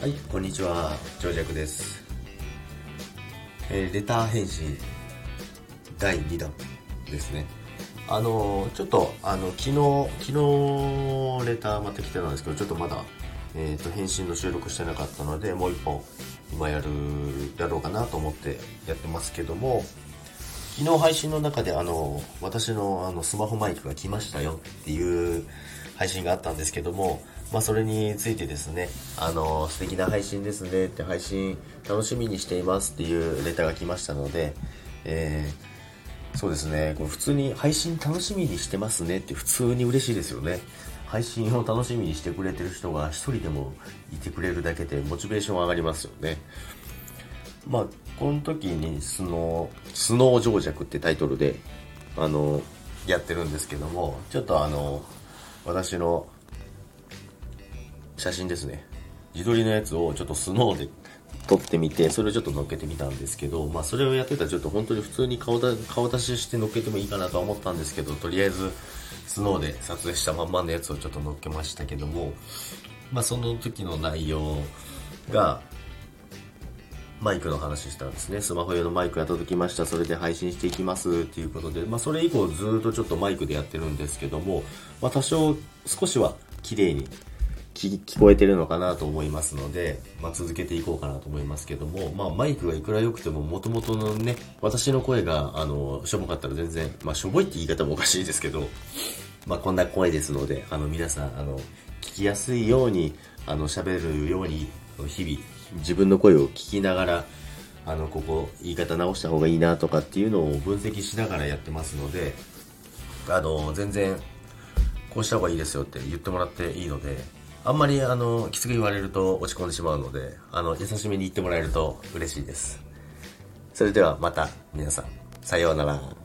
はいこんにちは、長尺です。えーレター返信第2弾ですね。あのちょっと、あの、昨日、昨日レターまた来てたんですけど、ちょっとまだ、えっ、と、返信の収録してなかったので、もう一本、今やる、やろうかなと思ってやってますけども、昨日配信の中であの私のあのスマホマイクが来ましたよっていう配信があったんですけども、まあ、それについてですねあの素敵な配信ですねって配信楽しみにしていますっていうレターが来ましたので、えーそうですねこれ普通に配信楽しみにしてますねって普通に嬉しいですよね。配信を楽しみにしてくれてる人が一人でもいてくれるだけでモチベーション上がりますよね。まあ、この時にスノー、スノー情弱ってタイトルで、あの、やってるんですけども、ちょっとあの、私の写真ですね。自撮りのやつをちょっとスノーで撮ってみて、それをちょっと乗っけてみたんですけど、まあそれをやってたらちょっと本当に普通に顔だ顔出しして乗っけてもいいかなとは思ったんですけど、とりあえずスノーで撮影したまんまのやつをちょっと乗っけましたけども、まあその時の内容が、マイクの話したんですね。スマホ用のマイクが届きました。それで配信していきます。っていうことで、まあそれ以降ずっとちょっとマイクでやってるんですけども、まあ多少少しは綺麗に聞聞こえてるのかなと思いますので、まあ続けていこうかなと思いますけども、まあマイクがいくら良くても元々のね、私の声があの、しょぼかったら全然、まあしょぼいって言い方もおかしいですけど、まあこんな声ですので、あの皆さん、あの、聞きやすいように、あの、喋るように、日々、自分の声を聞きながら、あの、ここ、言い方直した方がいいなとかっていうのを分析しながらやってますので、あの、全然、こうした方がいいですよって言ってもらっていいので、あんまり、あの、きつく言われると落ち込んでしまうので、あの、優しめに言ってもらえると嬉しいです。それではまた、皆さん、さようなら。